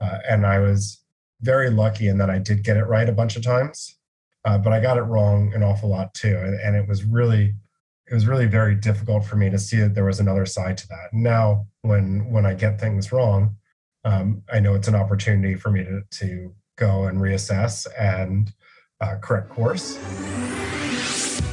Uh, and I was very lucky in that I did get it right a bunch of times, uh, but I got it wrong an awful lot too. And, and, it was really, it was really very difficult for me to see that there was another side to that. Now, when when I get things wrong, um, I know it's an opportunity for me to to go and reassess and uh, correct course.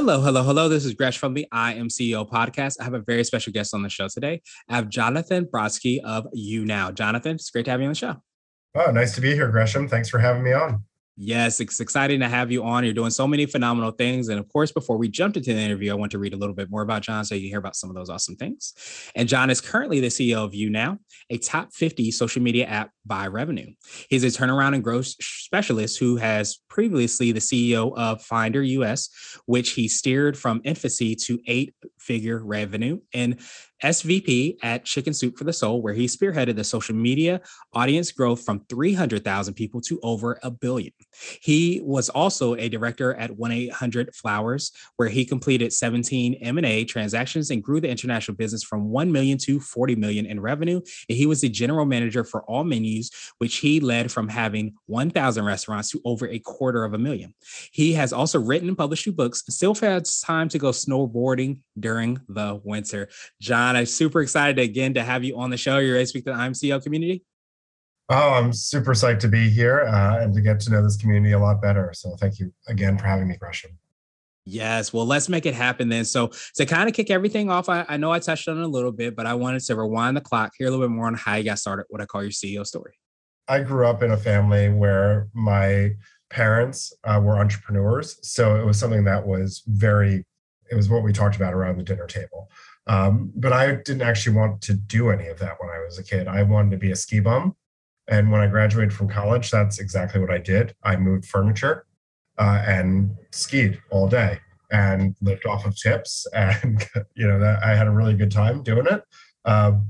Hello, hello, hello. This is Gresh from the I Am CEO podcast. I have a very special guest on the show today. I have Jonathan Brodsky of YouNow. Jonathan, it's great to have you on the show. Oh, nice to be here, Gresham. Thanks for having me on. Yes, it's exciting to have you on. You're doing so many phenomenal things. And of course, before we jump into the interview, I want to read a little bit more about John so you hear about some of those awesome things. And John is currently the CEO of YouNow, a top 50 social media app by revenue. He's a turnaround and growth specialist who has previously the CEO of Finder US, which he steered from infancy to eight figure revenue. And SVP at Chicken Soup for the Soul, where he spearheaded the social media audience growth from 300,000 people to over a billion. He was also a director at 1-800-Flowers, where he completed 17 M&A transactions and grew the international business from 1 million to 40 million in revenue. And he was the general manager for Allmenus, which he led from having 1,000 restaurants to over a quarter of a million. He has also written and published two books, still has time to go snowboarding during the winter. John I'm super excited again to have you on the show. You're ready to speak to the IMCEO community? Oh, I'm super psyched to be here uh, and to get to know this community a lot better. So thank you again for having me, Gresham. Yes. Well, let's make it happen then. So to kind of kick everything off, I, I know I touched on it a little bit, but I wanted to rewind the clock, hear a little bit more on how you got started, what I call your CEO story. I grew up in a family where my parents uh, were entrepreneurs. So it was something that was very, it was what we talked about around the dinner table. Um, but I didn't actually want to do any of that when I was a kid. I wanted to be a ski bum. And when I graduated from college, that's exactly what I did. I moved furniture uh, and skied all day and lived off of tips. And, you know, that, I had a really good time doing it. Um,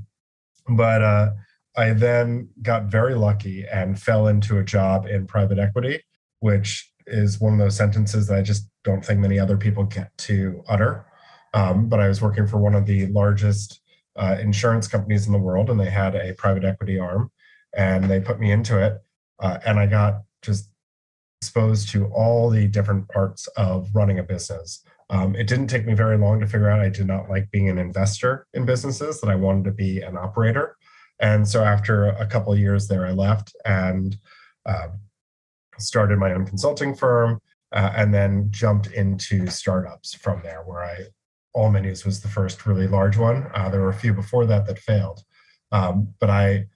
but uh, I then got very lucky and fell into a job in private equity, which is one of those sentences that I just don't think many other people get to utter. Um, but I was working for one of the largest uh, insurance companies in the world, and they had a private equity arm, and they put me into it, uh, and I got just exposed to all the different parts of running a business. Um, it didn't take me very long to figure out I did not like being an investor in businesses; that I wanted to be an operator. And so, after a couple years there, I left and uh, started my own consulting firm. Uh, and then jumped into startups from there, where I Allmenus was the first really large one. Uh, there were a few before that that failed, um, but I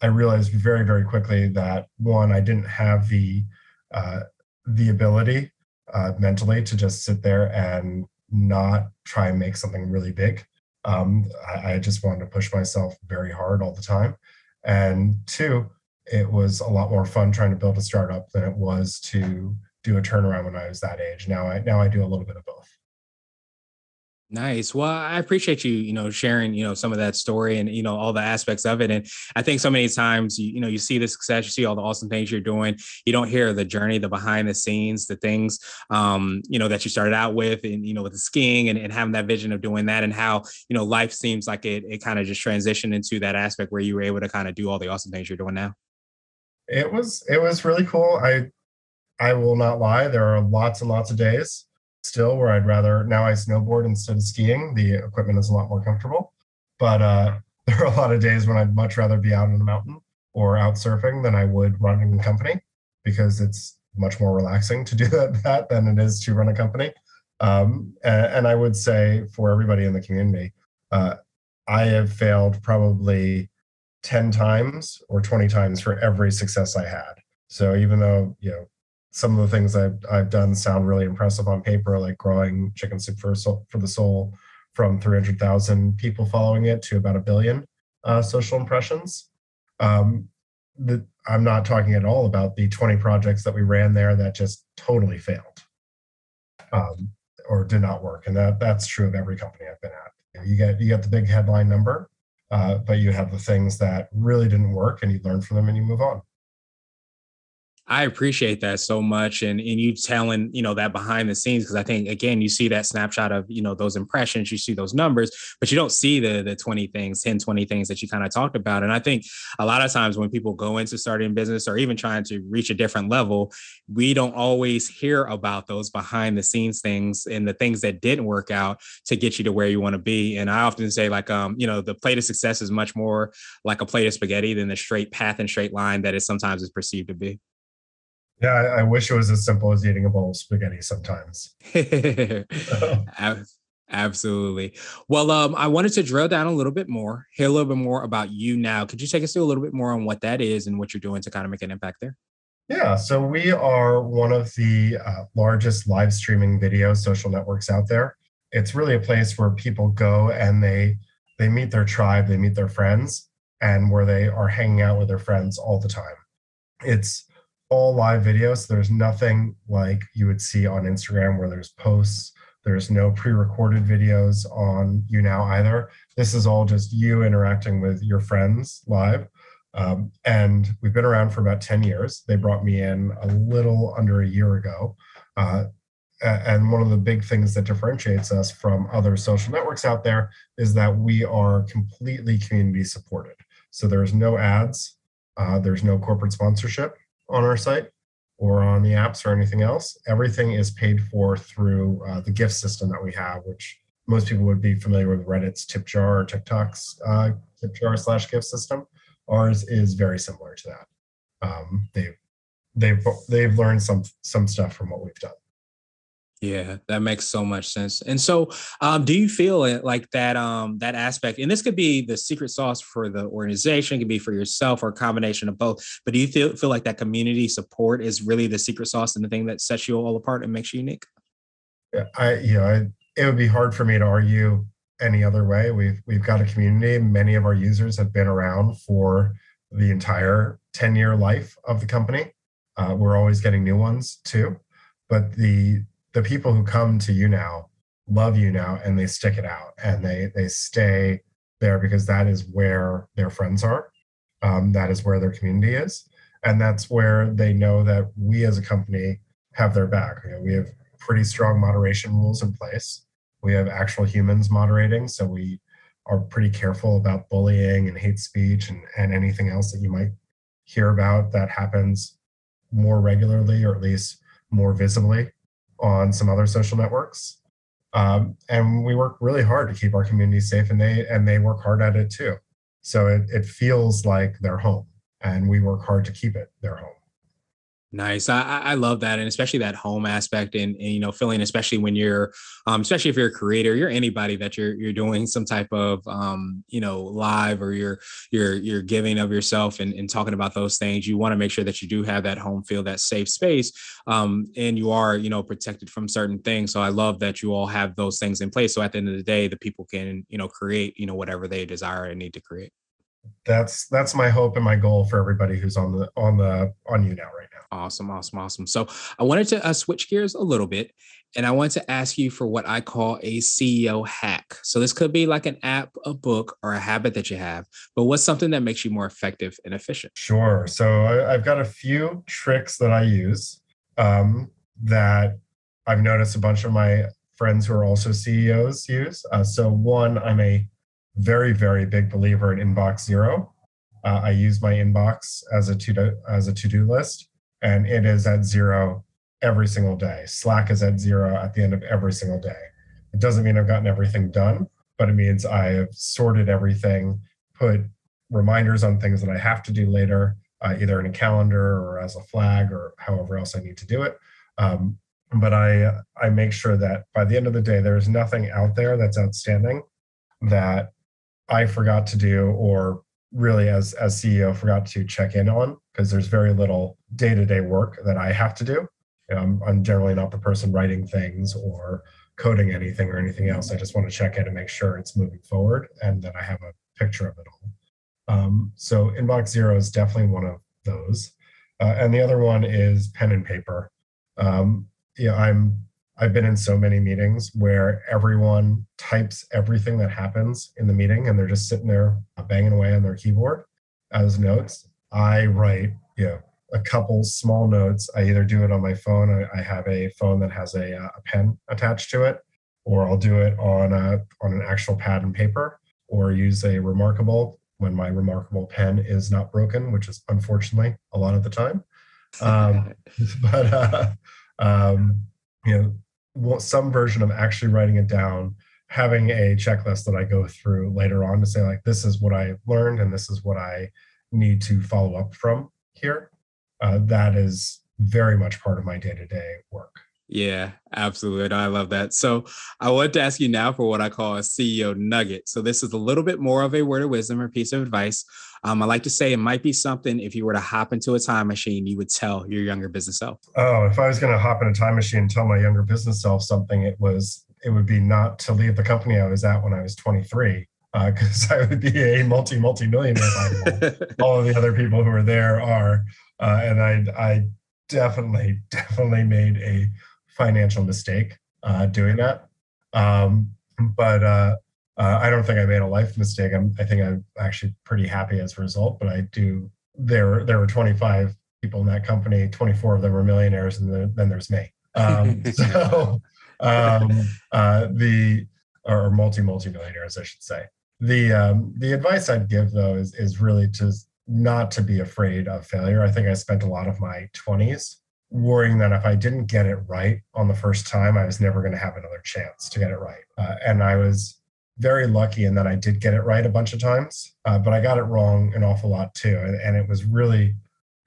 I realized very very quickly that one I didn't have the uh, the ability uh, mentally to just sit there and not try and make something really big. Um, I, I just wanted to push myself very hard all the time, and two, it was a lot more fun trying to build a startup than it was to do a turnaround when I was that age. Now I now I do a little bit of both. Nice. Well, I appreciate you, you know, sharing, you know, some of that story and, you know, all the aspects of it. And I think so many times, you, you know, you see the success, you see all the awesome things you're doing. You don't hear the journey, the behind the scenes, the things, um, you know, that you started out with and, you know, with the skiing and, and having that vision of doing that and how, you know, life seems like it, it kind of just transitioned into that aspect where you were able to kind of do all the awesome things you're doing now. It was, it was really cool. I, I will not lie. There are lots and lots of days still where I'd rather now I snowboard instead of skiing. The equipment is a lot more comfortable. But uh, there are a lot of days when I'd much rather be out in the mountain or out surfing than I would running a company because it's much more relaxing to do that, that than it is to run a company. Um, and, and, I would say for everybody in the community, uh, I have failed probably 10 times or 20 times for every success I had. So even though, you know, some of the things I've, I've done sound really impressive on paper, like growing Chicken Soup for, Soul, for the Soul from 300,000 people following it to about a billion uh, social impressions. Um, the, I'm not talking at all about the 20 projects that we ran there that just totally failed um, or did not work. And that that's true of every company I've been at. You get you get the big headline number, uh, but you have the things that really didn't work, and you learn from them and you move on. I appreciate that so much and, and you telling, you know, that behind the scenes, because I think again, you see that snapshot of, you know, those impressions, you see those numbers, but you don't see the the 20 things, 10, 20 things that you kind of talked about. And I think a lot of times when people go into starting business or even trying to reach a different level, we don't always hear about those behind the scenes things and the things that didn't work out to get you to where you want to be. And I often say, like, um, you know, the plate of success is much more like a plate of spaghetti than the straight path and straight line that it sometimes is perceived to be. Yeah, I, I, wish it was as simple as eating a bowl of spaghetti sometimes. Absolutely. Well, um, I wanted to drill down a little bit more, hear a little bit more about YouNow. Could you take us through a little bit more on what that is and what you're doing to kind of make an impact there? Yeah, so we are one of the uh, largest live streaming video social networks out there. It's really a place where people go and they they meet their tribe, they meet their friends, and where they are hanging out with their friends all the time. It's all live videos. There's nothing like you would see on Instagram where there's posts. There's no pre-recorded videos on YouNow either. This is all just you interacting with your friends live. Um, and we've been around for about 10 years. They brought me in a little under a year ago. Uh, and one of the big things that differentiates us from other social networks out there is that we are completely community supported. So there's no ads, uh, there's no corporate sponsorship on our site or on the apps or anything else. Everything is paid for through uh, the gift system that we have, which most people would be familiar with Reddit's tip jar or TikTok's uh, tip jar slash gift system. Ours is very similar to that. Um, they've they've they've learned some some stuff from what we've done. Yeah, that makes so much sense. And so, um, do you feel it like that? Um, that aspect, and this could be the secret sauce for the organization, it could be for yourself, or a combination of both. But do you feel feel like that community support is really the secret sauce and the thing that sets you all apart and makes you unique? Yeah, I you know, I, it would be hard for me to argue any other way. We've we've got a community. Many of our users have been around for the entire ten year life of the company. Uh, we're always getting new ones too, but the the people who come to YouNow love YouNow and they stick it out and they they stay there because that is where their friends are. Um, that is where their community is. And that's where they know that we as a company have their back. You know, we have pretty strong moderation rules in place. We have actual humans moderating. So we are pretty careful about bullying and hate speech and, and anything else that you might hear about that happens more regularly or at least more visibly on some other social networks. Um, and we work really hard to keep our community safe and they and they work hard at it too. So it, it feels like their home and we work hard to keep it their home. Nice. I, I love that. And especially that home aspect and, and, you know, feeling, especially when you're, um, especially if you're a creator, you're anybody that you're, you're doing some type of, um, you know, live or you're, you're, you're giving of yourself and, and talking about those things. You want to make sure that you do have that home feel, that safe space. Um, and you are, you know, protected from certain things. So I love that you all have those things in place. So at the end of the day, the people can, you know, create, you know, whatever they desire and need to create that's that's my hope and my goal for everybody who's on the on the on YouNow right awesome awesome awesome. So i wanted to uh, switch gears a little bit and i wanted to ask you for what i call a ceo hack. So this could be like an app a book or a habit that you have but what's something that makes you more effective and efficient? Sure. So I, have got a few tricks that i use um, that i've noticed a bunch of my friends who are also ceos use. Uh, so one i'm a very, very big believer in inbox zero. Uh, I use my inbox as a to do, as a to do list, and it is at zero every single day. Slack is at zero at the end of every single day. It doesn't mean I've gotten everything done, but it means I have sorted everything, put reminders on things that I have to do later, uh, either in a calendar or as a flag or however else I need to do it. Um, but I I make sure that by the end of the day, there is nothing out there that's outstanding that I forgot to do or really as as CEO forgot to check in on because there's very little day-to-day work that I have to do. You know, I'm, I'm generally not the person writing things or coding anything or anything else. I just want to check in and make sure it's moving forward and that I have a picture of it all. Um, so inbox zero is definitely one of those. Uh, and the other one is pen and paper. Um, yeah, I'm I've been in so many meetings where everyone types everything that happens in the meeting and they're just sitting there banging away on their keyboard as notes. I write, you know, a couple small notes. I either do it on my phone. I, have a phone that has a, uh, a, pen attached to it, or I'll do it on a on an actual pad and paper, or use a reMarkable when my reMarkable pen is not broken, which is unfortunately a lot of the time. Um, but uh, um, you know, some version of actually writing it down, having a checklist that I go through later on to say like, this is what I learned and this is what I need to follow up from here. Uh, that is very much part of my day to day work. Yeah, absolutely. I love that. So I want to ask you now for what I call a CEO nugget. So this is a little bit more of a word of wisdom or piece of advice. Um, I like to say it might be something if you were to hop into a time machine, you would tell your younger business self. Oh, if I was going to hop in a time machine and tell my younger business self something, it was it would be not to leave the company I was at when I was 23 because uh, I would be a multi multi millionaire. all of the other people who are there are, uh, and I I definitely definitely made a financial mistake uh, doing that. Um, but uh, uh, I don't think I made a life mistake. I'm, I think I'm actually pretty happy as a result. But I do. There, there were 25 people in that company. 24 of them were millionaires, and then, then there's me. Um, so um, uh, the or multi multi millionaires, I should say. The um, the advice I'd give though is is really to not to be afraid of failure. I think I spent a lot of my 20s worrying that if I didn't get it right on the first time, I was never going to have another chance to get it right. Uh, and I was very lucky in that I did get it right a bunch of times, uh, but I got it wrong an awful lot too. And, and, it was really,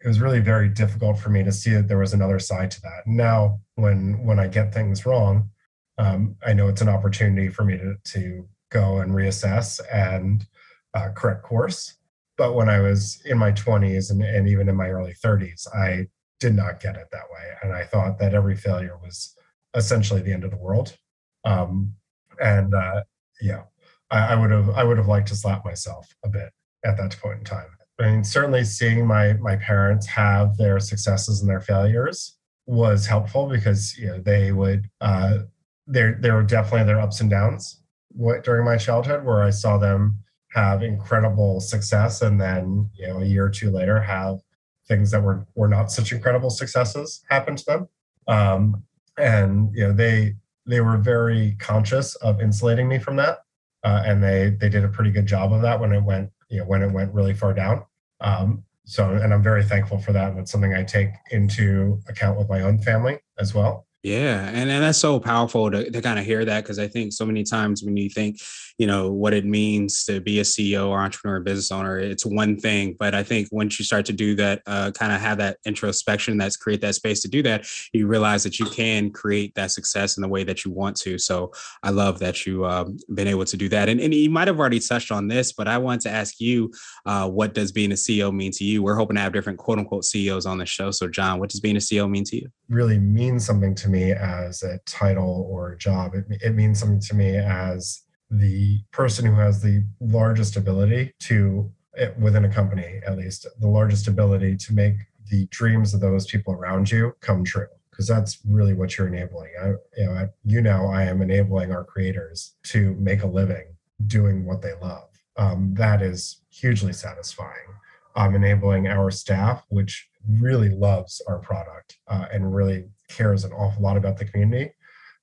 it was really very difficult for me to see that there was another side to that. Now, when when I get things wrong, um, I know it's an opportunity for me to to go and reassess and uh, correct course. But when I was in my 20s and, and even in my early 30s, I did not get it that way. And I thought that every failure was essentially the end of the world. Um, and uh, yeah, I, I would have I would have liked to slap myself a bit at that point in time. I mean, certainly seeing my my parents have their successes and their failures was helpful because you know they would uh, there there were definitely their ups and downs what, during my childhood where I saw them have incredible success and then you know a year or two later have things that were were not such incredible successes happen to them. Um, and you know they they were very conscious of insulating me from that, uh, and they they did a pretty good job of that when it went you know when it went really far down. Um, so and I'm very thankful for that, and it's something I take into account with my own family as well. Yeah, and, and that's so powerful to, to kind of hear that because I think so many times when you think, you know, what it means to be a CEO or entrepreneur, or business owner, it's one thing. But I think once you start to do that, uh, kind of have that introspection, that's create that space to do that, you realize that you can create that success in the way that you want to. So I love that you um, been able to do that. And, and you might have already touched on this, but I want to ask you, uh, what does being a CEO mean to you? We're hoping to have different quote unquote CEOs on the show. So John, what does being a CEO mean to you? Really means something to me as a title or job. It, it means something to me as the person who has the largest ability to, eh, within a company at least, the largest ability to make the dreams of those people around you come true. Because that's really what you're enabling. I, you know, you know, I am enabling our creators to make a living doing what they love. Um, that is hugely satisfying. I'm enabling our staff, which really loves our product uh, and really cares an awful lot about the community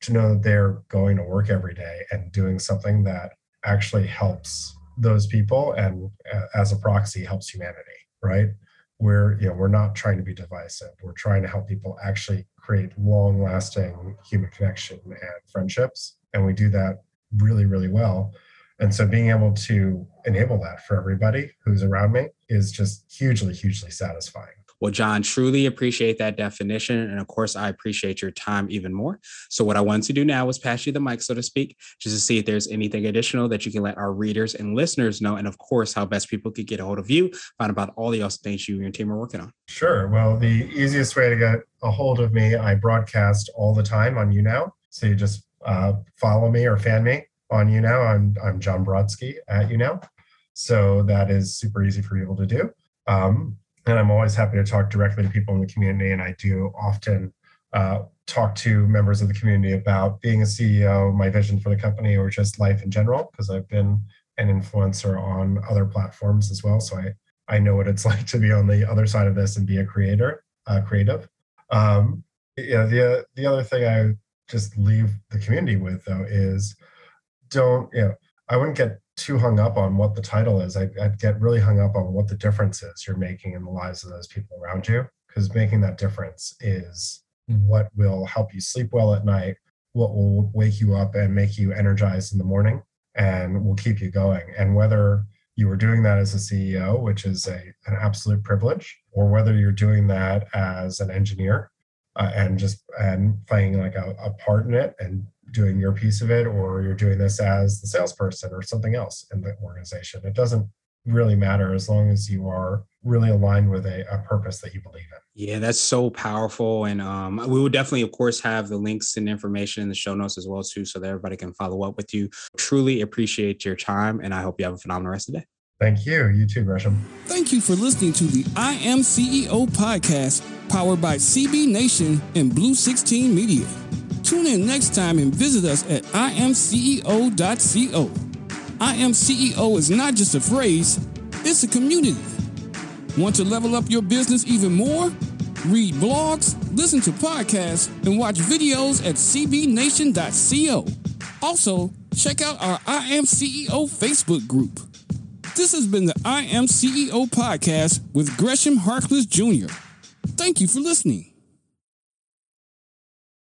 to know that they're going to work every day and doing something that actually helps those people and uh, as a proxy helps humanity right? We're you know we're not trying to be divisive. We're trying to help people actually create long lasting human connection and friendships and we do that really really well. And so being able to enable that for everybody who's around me is just hugely hugely satisfying well, John, truly appreciate that definition. And of course, I appreciate your time even more. So, what I want to do now is pass you the mic, so to speak, just to see if there's anything additional that you can let our readers and listeners know. And of course, how best people could get a hold of you, find about all the awesome things you and your team are working on. Sure. Well, the easiest way to get a hold of me, I broadcast all the time on YouNow. So, you just uh, follow me or fan me on YouNow. I'm, I'm John Brodsky at YouNow. So that is super easy for people to do. Um, and I'm always happy to talk directly to people in the community. And I do often uh, talk to members of the community about being a CEO, my vision for the company, or just life in general, because I've been an influencer on other platforms as well. So I, I know what it's like to be on the other side of this and be a creator, uh, creative. Um, yeah, the the other thing I just leave the community with though is don't you know I wouldn't get too hung up on what the title is. I'd, I'd get really hung up on what the difference is you're making in the lives of those people around you because making that difference is what will help you sleep well at night, what will wake you up and make you energized in the morning, and will keep you going. And whether you are doing that as a CEO, which is a, an absolute privilege, or whether you're doing that as an engineer uh, and just and playing like a, a part in it and doing your piece of it, or you're doing this as the salesperson or something else in the organization. It doesn't really matter as long as you are really aligned with a, a purpose that you believe in. Yeah, that's so powerful. And um, we will definitely, of course, have the links and information in the show notes as well, too, so that everybody can follow up with you. Truly appreciate your time, and I hope you have a phenomenal rest of the day. Thank you. You too, Gresham. Thank you for listening to the I Am CEO podcast, powered by CB Nation and Blue 16 Media. Tune in next time and visit us at imceo.co. IMCEO is not just a phrase, it's a community. Want to level up your business even more? Read blogs, listen to podcasts, and watch videos at cbnation.co. Also, check out our IMCEO Facebook group. This has been the IMCEO podcast with Gresham Harkless Jr. Thank you for listening.